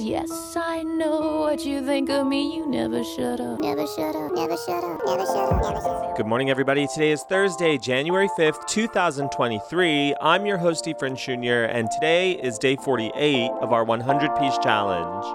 Yes, I know what you think of me. You never shut up. Never shut up, never shut up, never shut up, never shut up. Good morning, everybody. Today is Thursday, January 5th, 2023. I'm your host, Efren Jr., and today is day 48 of our 100 piece challenge.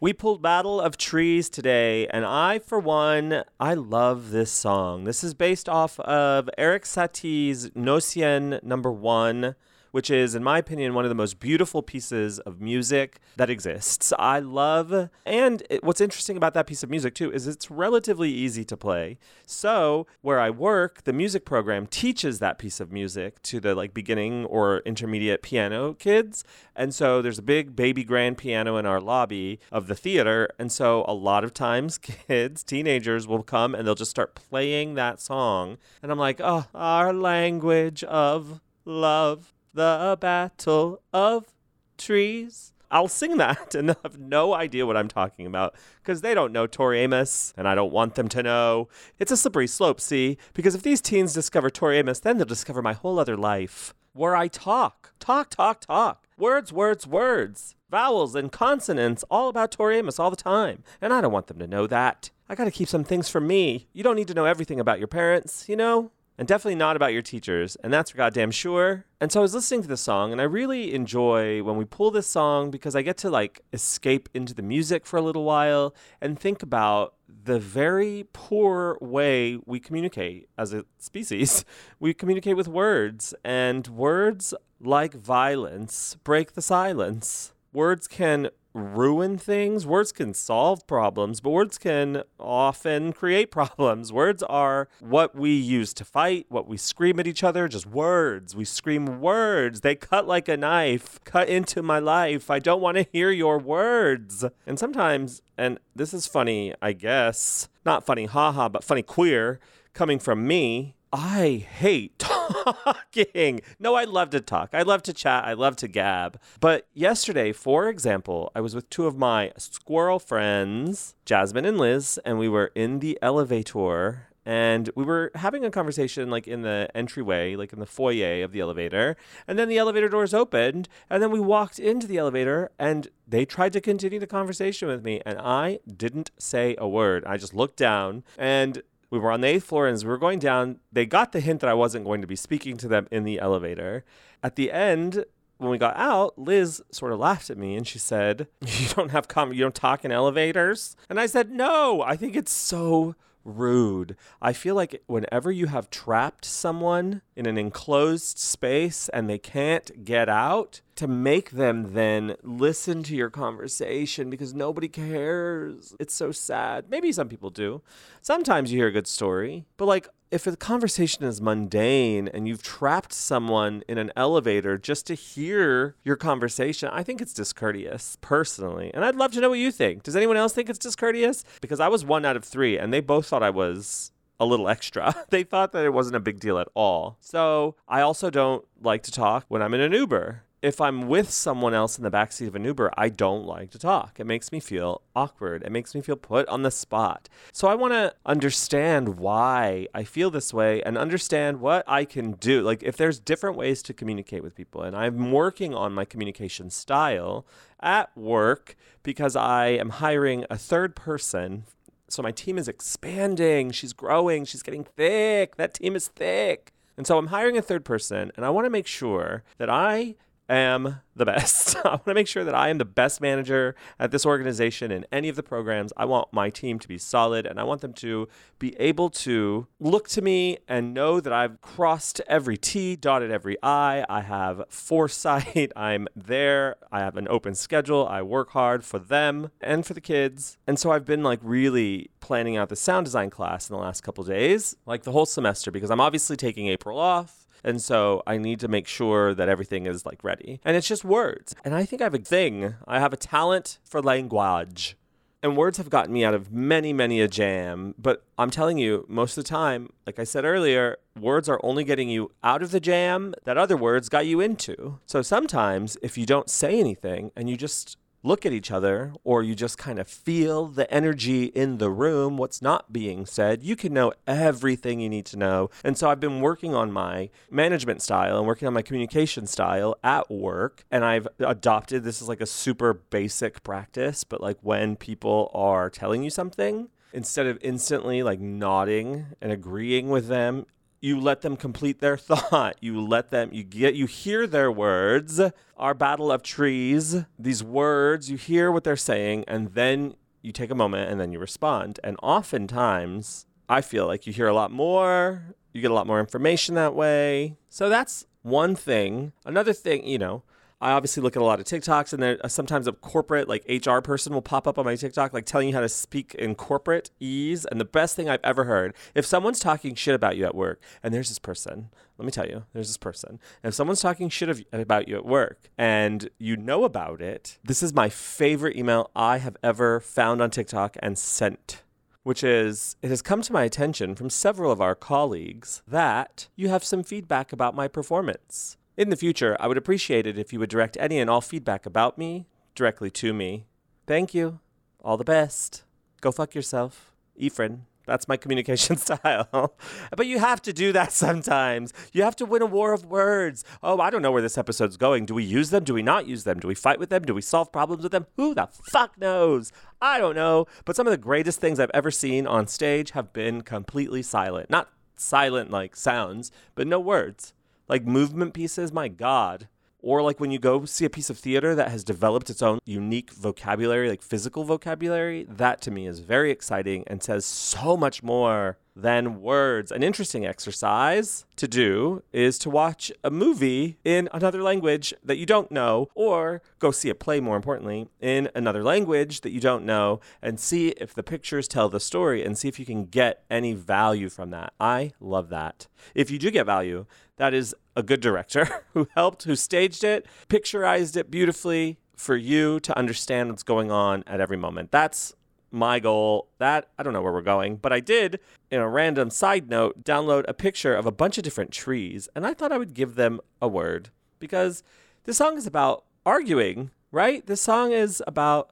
We pulled Battle of Trees today, and I, for one, I love this song. This is based off of Erik Satie's Gnossienne number one, which is, in my opinion, one of the most beautiful pieces of music that exists. I love, and it, what's interesting about that piece of music too is it's relatively easy to play. So where I work, the music program teaches that piece of music to the like beginning or intermediate piano kids, and so there's a big baby grand piano in our lobby of the theater, and so a lot of times kids, teenagers will come and they'll just start playing that song, and I'm like, oh, our language of love the battle of trees. I'll sing that and they'll have no idea what I'm talking about because they don't know Tori Amos and I don't want them to know. It's a slippery slope, see? Because if these teens discover Tori Amos, then they'll discover my whole other life where I talk, talk, talk, talk. Words, words, words. Vowels and consonants, all about Tori Amos all the time. And I don't want them to know that. I gotta keep some things from me. You don't need to know everything about your parents, you know? And definitely not about your teachers, and that's for goddamn sure. And so I was listening to this song, and I really enjoy when we pull this song because I get to like escape into the music for a little while and think about the very poor way we communicate as a species. We communicate with words, and words, like violence, break the silence. Words can ruin things. Words can solve problems, but words can often create problems. Words are what we use to fight, what we scream at each other, just words. We scream words. They cut like a knife, cut into my life. I don't want to hear your words. And sometimes, and this is funny, I guess, not funny, haha, but funny queer, coming from me, I hate talking. No, I love to talk. I love to chat. I love to gab. But yesterday, for example, I was with two of my squirrel friends, Jasmine and Liz, and we were in the elevator and we were having a conversation like in the entryway, like in the foyer of the elevator. And then the elevator doors opened, and then we walked into the elevator, and they tried to continue the conversation with me, and I didn't say a word. I just looked down, and we were on the eighth floor and as we were going down, they got the hint that I wasn't going to be speaking to them in the elevator. At the end, when we got out, Liz sort of laughed at me and she said, "You don't have com- you don't talk in elevators." And I said, "No, I think it's so rude. I feel like whenever you have trapped someone in an enclosed space and they can't get out, to make them then listen to your conversation because nobody cares. It's so sad. Maybe some people do. Sometimes you hear a good story, but like if the conversation is mundane and you've trapped someone in an elevator just to hear your conversation, I think it's discourteous personally. And I'd love to know what you think. Does anyone else think it's discourteous? Because I was one out of three and they both thought I was a little extra. they thought that it wasn't a big deal at all. So I also don't like to talk when I'm in an Uber if I'm with someone else in the backseat of an Uber, I don't like to talk. It makes me feel awkward. It makes me feel put on the spot. So I want to understand why I feel this way and understand what I can do. Like, if there's different ways to communicate with people, and I'm working on my communication style at work because I am hiring a third person. So my team is expanding, she's growing, she's getting thick. That team is thick. And so I'm hiring a third person, and I want to make sure that I am the best. I want to make sure that I am the best manager at this organization in any of the programs. I want my team to be solid and I want them to be able to look to me and know that I've crossed every T, dotted every I. I have foresight. I'm there. I have an open schedule. I work hard for them and for the kids. And so I've been like really planning out the sound design class in the last couple days, like the whole semester, because I'm obviously taking April off. And so I need to make sure that everything is like ready. And it's just words. And I think I have a thing. I have a talent for language. And words have gotten me out of many, many a jam. But I'm telling you, most of the time, like I said earlier, words are only getting you out of the jam that other words got you into. So sometimes if you don't say anything and you just look at each other or you just kind of feel the energy in the room, what's not being said, you can know everything you need to know. And so I've been working on my management style and working on my communication style at work. And I've adopted this is like a super basic practice, but like when people are telling you something, instead of instantly like nodding and agreeing with them, you let them complete their thought. You let them, you get, you hear their words, our battle of trees, these words, you hear what they're saying, and then you take a moment and then you respond. And oftentimes, I feel like you hear a lot more, you get a lot more information that way. So that's one thing. Another thing, you know, I obviously look at a lot of TikToks, and there uh, sometimes a corporate like HR person will pop up on my TikTok, like telling you how to speak in corporate ease. And the best thing I've ever heard, if someone's talking shit about you at work, and there's this person, let me tell you, there's this person, if someone's talking shit of, about you at work, and you know about it, this is my favorite email I have ever found on TikTok and sent which is it has come to my attention from several of our colleagues that you have some feedback about my performance. In the future, I would appreciate it if you would direct any and all feedback about me directly to me. Thank you. All the best. Go fuck yourself. Ephraim. That's my communication style. but you have to do that sometimes. You have to win a war of words. Oh, I don't know where this episode's going. Do we use them? Do we not use them? Do we fight with them? Do we solve problems with them? Who the fuck knows? I don't know. But some of the greatest things I've ever seen on stage have been completely silent. Not silent like sounds, but no words like movement pieces, my God. Or like when you go see a piece of theater that has developed its own unique vocabulary, like physical vocabulary, that to me is very exciting and says so much more than words. An interesting exercise to do is to watch a movie in another language that you don't know, or go see a play, more importantly, in another language that you don't know, and see if the pictures tell the story and see if you can get any value from that. I love that. If you do get value, that is a good director who helped, who staged it, picturized it beautifully for you to understand what's going on at every moment. That's my goal. That I don't know where we're going, but I did, in a random side note, download a picture of a bunch of different trees, and I thought I would give them a word because this song is about arguing, right? This song is about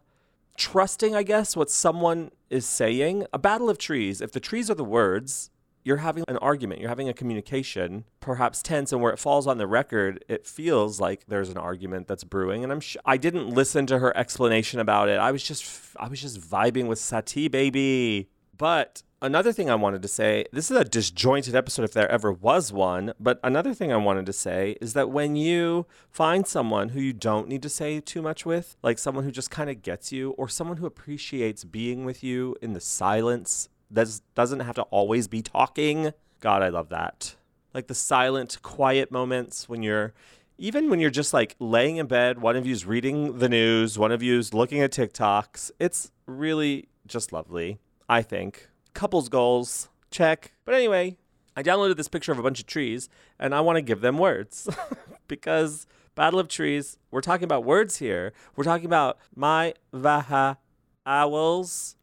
trusting, I guess, what someone is saying. A battle of trees. If the trees are the words, you're having an argument, you're having a communication, perhaps tense, and where it falls on the record, it feels like there's an argument that's brewing. And I'm sh- I didn't listen to her explanation about it. I was just I was just vibing with Satie baby. But another thing I wanted to say, this is a disjointed episode if there ever was one, but another thing I wanted to say is that when you find someone who you don't need to say too much with, like someone who just kind of gets you or someone who appreciates being with you in the silence that doesn't have to always be talking. God, I love that. Like the silent, quiet moments when you're, even when you're just like laying in bed, one of you's reading the news, one of you's looking at TikToks. It's really just lovely, I think. Couples goals, check. But anyway, I downloaded this picture of a bunch of trees and I want to give them words because Battle of Trees, we're talking about words here. We're talking about my vaha owls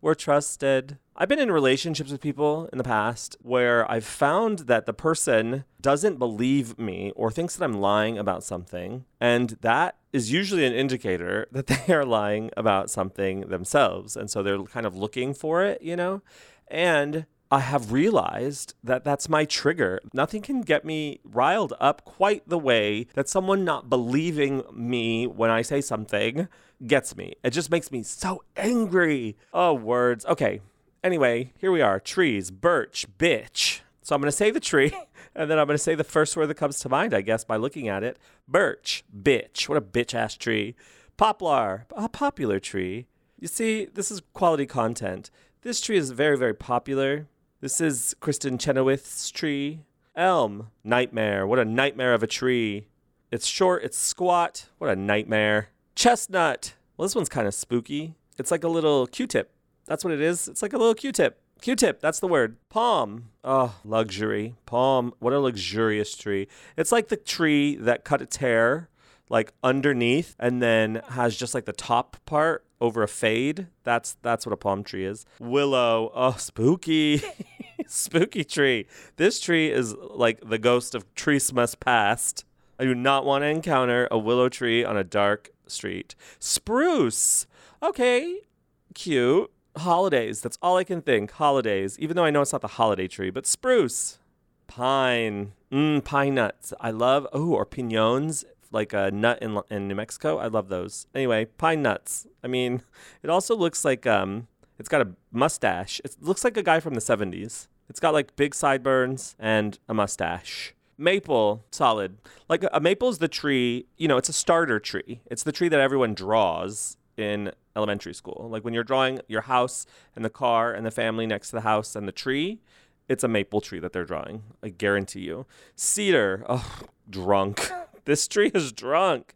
were trusted I've been in relationships with people in the past where I've found that the person doesn't believe me or thinks that I'm lying about something. And that is usually an indicator that they are lying about something themselves. And so they're kind of looking for it, you know? And I have realized that that's my trigger. Nothing can get me riled up quite the way that someone not believing me when I say something gets me. It just makes me so angry. Oh, words. Okay, Anyway, here we are trees, birch, bitch. So I'm going to say the tree, and then I'm going to say the first word that comes to mind, I guess, by looking at it. Birch, bitch. What a bitch ass tree. Poplar, a popular tree. You see, this is quality content. This tree is very, very popular. This is Kristin Chenoweth's tree. Elm, nightmare. What a nightmare of a tree. It's short, it's squat. What a nightmare. Chestnut. Well, this one's kind of spooky. It's like a little Q tip. That's what it is. It's like a little Q-tip. Q-tip, that's the word. Palm. Oh, luxury. Palm. What a luxurious tree. It's like the tree that cut its hair like underneath and then has just like the top part over a fade. That's that's what a palm tree is. Willow. Oh, spooky. spooky tree. This tree is like the ghost of Christmas past. I do not want to encounter a willow tree on a dark Street. Spruce. Okay, cute. Holidays. That's all I can think. Holidays. Even though I know it's not the holiday tree, but spruce. Pine. Mmm, pine nuts. I love. Oh, or piñones, like a nut in in New Mexico. I love those. Anyway, pine nuts. I mean, it also looks like um, it's got a mustache. It looks like a guy from the '70s. It's got like big sideburns and a mustache. Maple, solid. Like a, a maple is the tree. You know, it's a starter tree. It's the tree that everyone draws in elementary school. Like when you're drawing your house and the car and the family next to the house and the tree, it's a maple tree that they're drawing. I guarantee you. Cedar, oh, drunk. this tree is drunk.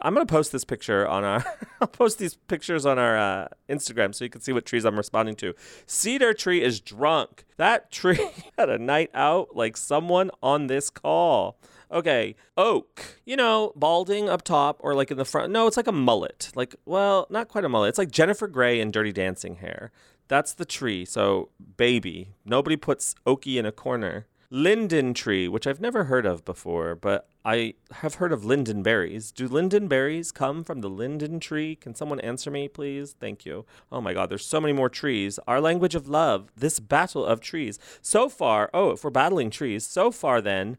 I'm gonna post this picture on our. I'll post these pictures on our uh, Instagram so you can see what trees I'm responding to. Cedar tree is drunk. That tree had a night out like someone on this call. Okay, oak. You know, balding up top or like in the front. No, it's like a mullet. Like, well, not quite a mullet. It's like Jennifer Grey and Dirty Dancing hair. That's the tree. So, baby. Nobody puts Okie in a corner. Linden tree, which I've never heard of before, but I have heard of linden berries. Do linden berries come from the linden tree? Can someone answer me, please? Thank you. Oh my God, there's so many more trees. Our language of love, this battle of trees. So far, oh, if we're battling trees, so far then,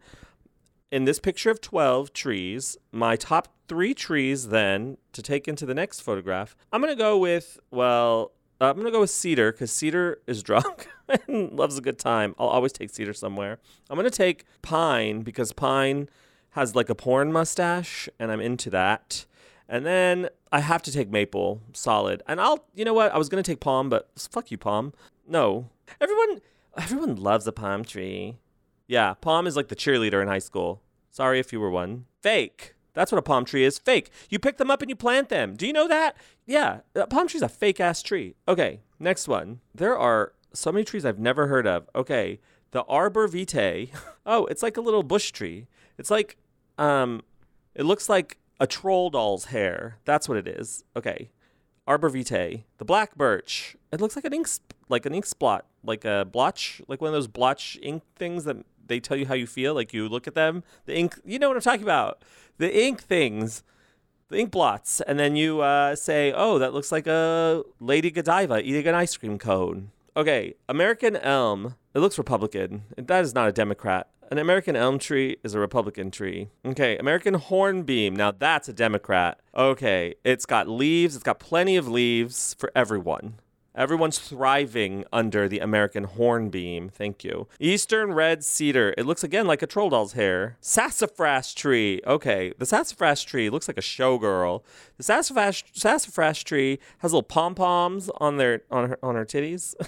in this picture of 12 trees, my top three trees then to take into the next photograph, I'm going to go with, well, uh, I'm gonna go with Cedar because Cedar is drunk and loves a good time. I'll always take Cedar somewhere. I'm gonna take Pine because Pine has like a porn mustache, and I'm into that. And then I have to take Maple, solid. And I'll, you know what? I was gonna take Palm, but fuck you, Palm. No, everyone, everyone loves a palm tree. Yeah, Palm is like the cheerleader in high school. Sorry if you were one. Fake. That's what a palm tree is. Fake. You pick them up and you plant them. Do you know that? Yeah, a palm tree's a fake ass tree. Okay, next one. There are so many trees I've never heard of. Okay, the arbor vitae. Oh, it's like a little bush tree. It's like, um, it looks like a troll doll's hair. That's what it is. Okay, arbor vitae. The black birch. It looks like an ink, like an ink spot, like a blotch, like one of those blotch ink things that they tell you how you feel. Like you look at them, the ink. You know what I'm talking about? The ink things the ink blots, and then you uh, say, "Oh, that looks like a Lady Godiva eating an ice cream cone." Okay, American elm. It looks Republican. That is not a Democrat. An American elm tree is a Republican tree. Okay, American hornbeam. Now that's a Democrat. Okay, it's got leaves. It's got plenty of leaves for everyone. Everyone's thriving under the American hornbeam. Thank you. Eastern red cedar. It looks again like a troll doll's hair. Sassafras tree. Okay, the sassafras tree looks like a showgirl. The sassafras sassafras tree has little pom poms on their on her on her titties.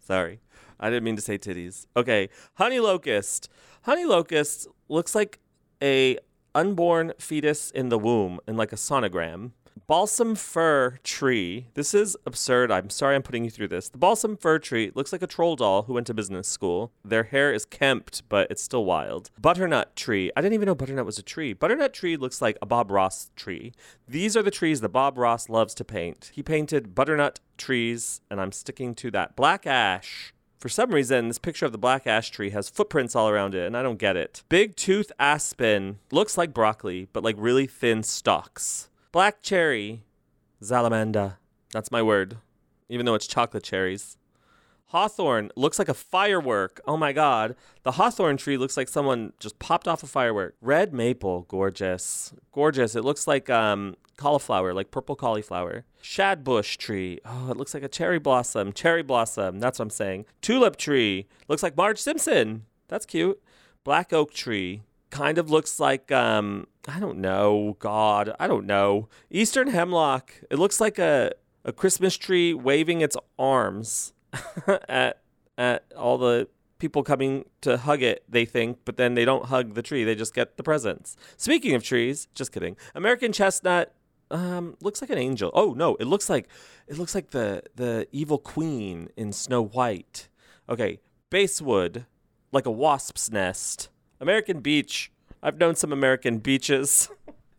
Sorry, I didn't mean to say titties. Okay, honey locust. Honey locust looks like a unborn fetus in the womb in like a sonogram balsam fir tree. This is absurd. I'm sorry I'm putting you through this. The balsam fir tree looks like a troll doll who went to business school. Their hair is kempt, but it's still wild. Butternut tree. I didn't even know butternut was a tree. Butternut tree looks like a Bob Ross tree. These are the trees that Bob Ross loves to paint. He painted butternut trees, and I'm sticking to that. Black ash. For some reason, this picture of the black ash tree has footprints all around it, and I don't get it. Big tooth aspen looks like broccoli, but like really thin stalks. Black cherry, Zalamanda. That's my word, even though it's chocolate cherries. Hawthorn looks like a firework. Oh my god. The hawthorn tree looks like someone just popped off a firework. Red maple, gorgeous. Gorgeous. It looks like um, cauliflower, like purple cauliflower. Shadbush tree. Oh, it looks like a cherry blossom. Cherry blossom. That's what I'm saying. Tulip tree. Looks like Marge Simpson. That's cute. Black oak tree kind of looks like um I don't know, God, I don't know. Eastern hemlock. It looks like a a Christmas tree waving its arms at at all the people coming to hug it, they think, but then they don't hug the tree. They just get the presents. Speaking of trees, just kidding. American chestnut um looks like an angel. Oh no, it looks like it looks like the the evil queen in Snow White. Okay, basswood, like a wasp's nest. American beech. I've known some American beaches.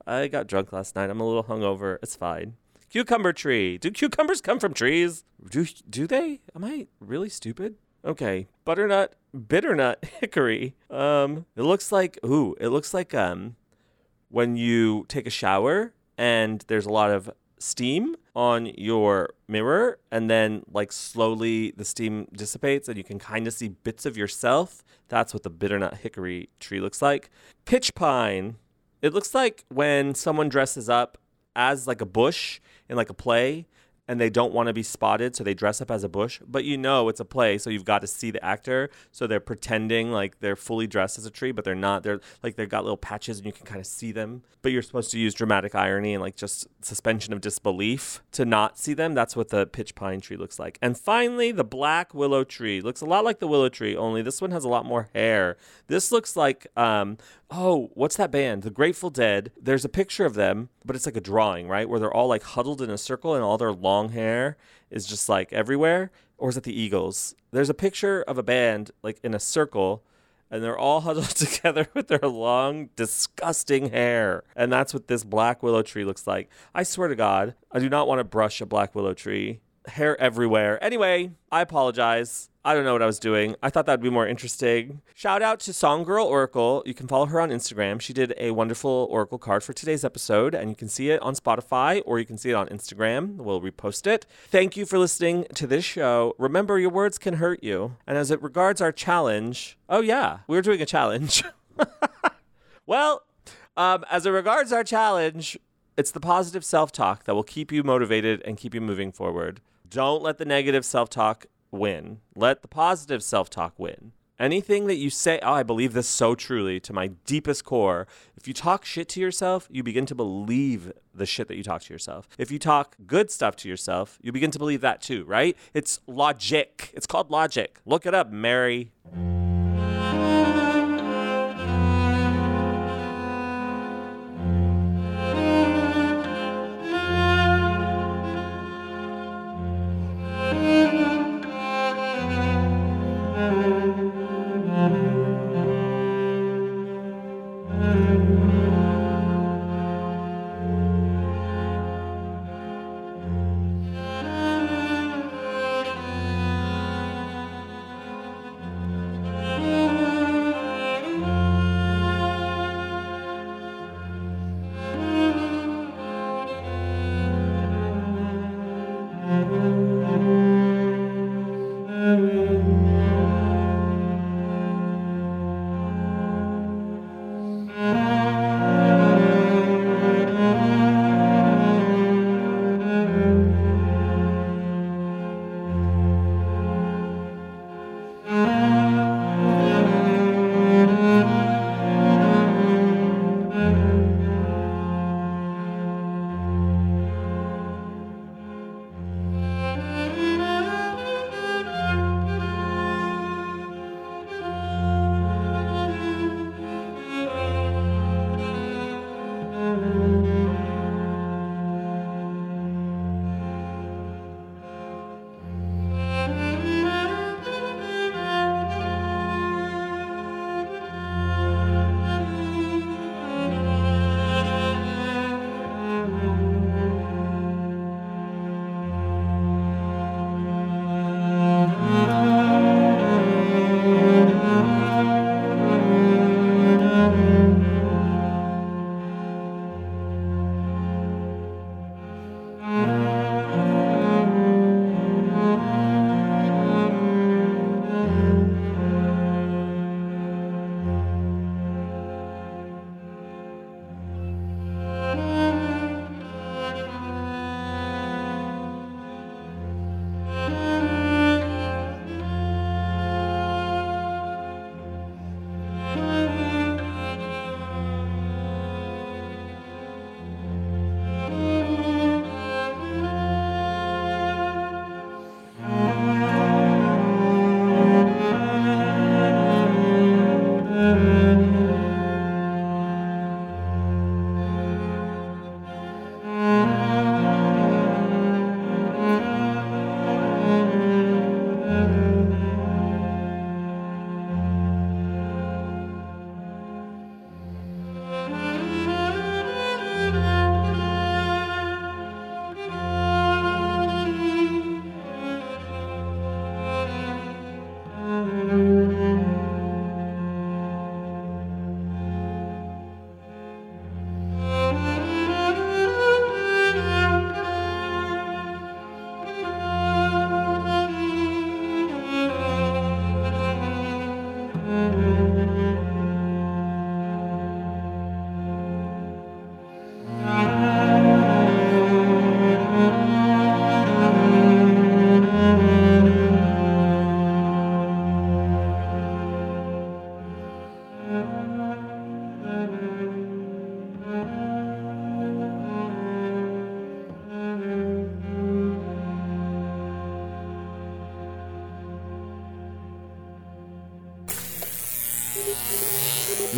I got drunk last night. I'm a little hungover. It's fine. Cucumber tree. Do cucumbers come from trees? Do do they? Am I really stupid? Okay. Butternut, bitternut, hickory. Um, it looks like ooh, it looks like um when you take a shower and there's a lot of steam on your mirror and then like slowly the steam dissipates and you can kind of see bits of yourself. That's what the bitternut hickory tree looks like. Pitch pine. It looks like when someone dresses up as like a bush in like a play and they don't want to be spotted, so they dress up as a bush. But you know it's a play, so you've got to see the actor. So they're pretending like they're fully dressed as a tree, but they're not. They're like they've got little patches, and you can kind of see them. But you're supposed to use dramatic irony and like just suspension of disbelief to not see them. That's what the pitch pine tree looks like. And finally, the black willow tree looks a lot like the willow tree, only this one has a lot more hair. This looks like um, oh, what's that band? The Grateful Dead. There's a picture of them, but it's like a drawing, right? Where they're all like huddled in a circle and all their long hair is just like everywhere. Or is it the Eagles? There's a picture of a band like in a circle and they're all huddled together with their long, disgusting hair. And that's what this black willow tree looks like. I swear to God, I do not want to brush a black willow tree. Hair everywhere. Anyway, I apologize. I don't know what I was doing. I thought that'd be more interesting. Shout out to Songgirl Oracle. You can follow her on Instagram. She did a wonderful Oracle card for today's episode, and you can see it on Spotify or you can see it on Instagram. We'll repost it. Thank you for listening to this show. Remember, your words can hurt you. And as it regards our challenge, oh, yeah, we're doing a challenge. well, um, as it regards our challenge, it's the positive self talk that will keep you motivated and keep you moving forward. Don't let the negative self talk win. Let the positive self talk win. Anything that you say, oh, I believe this so truly to my deepest core. If you talk shit to yourself, you begin to believe the shit that you talk to yourself. If you talk good stuff to yourself, you begin to believe that too, right? It's logic. It's called logic. Look it up, Mary.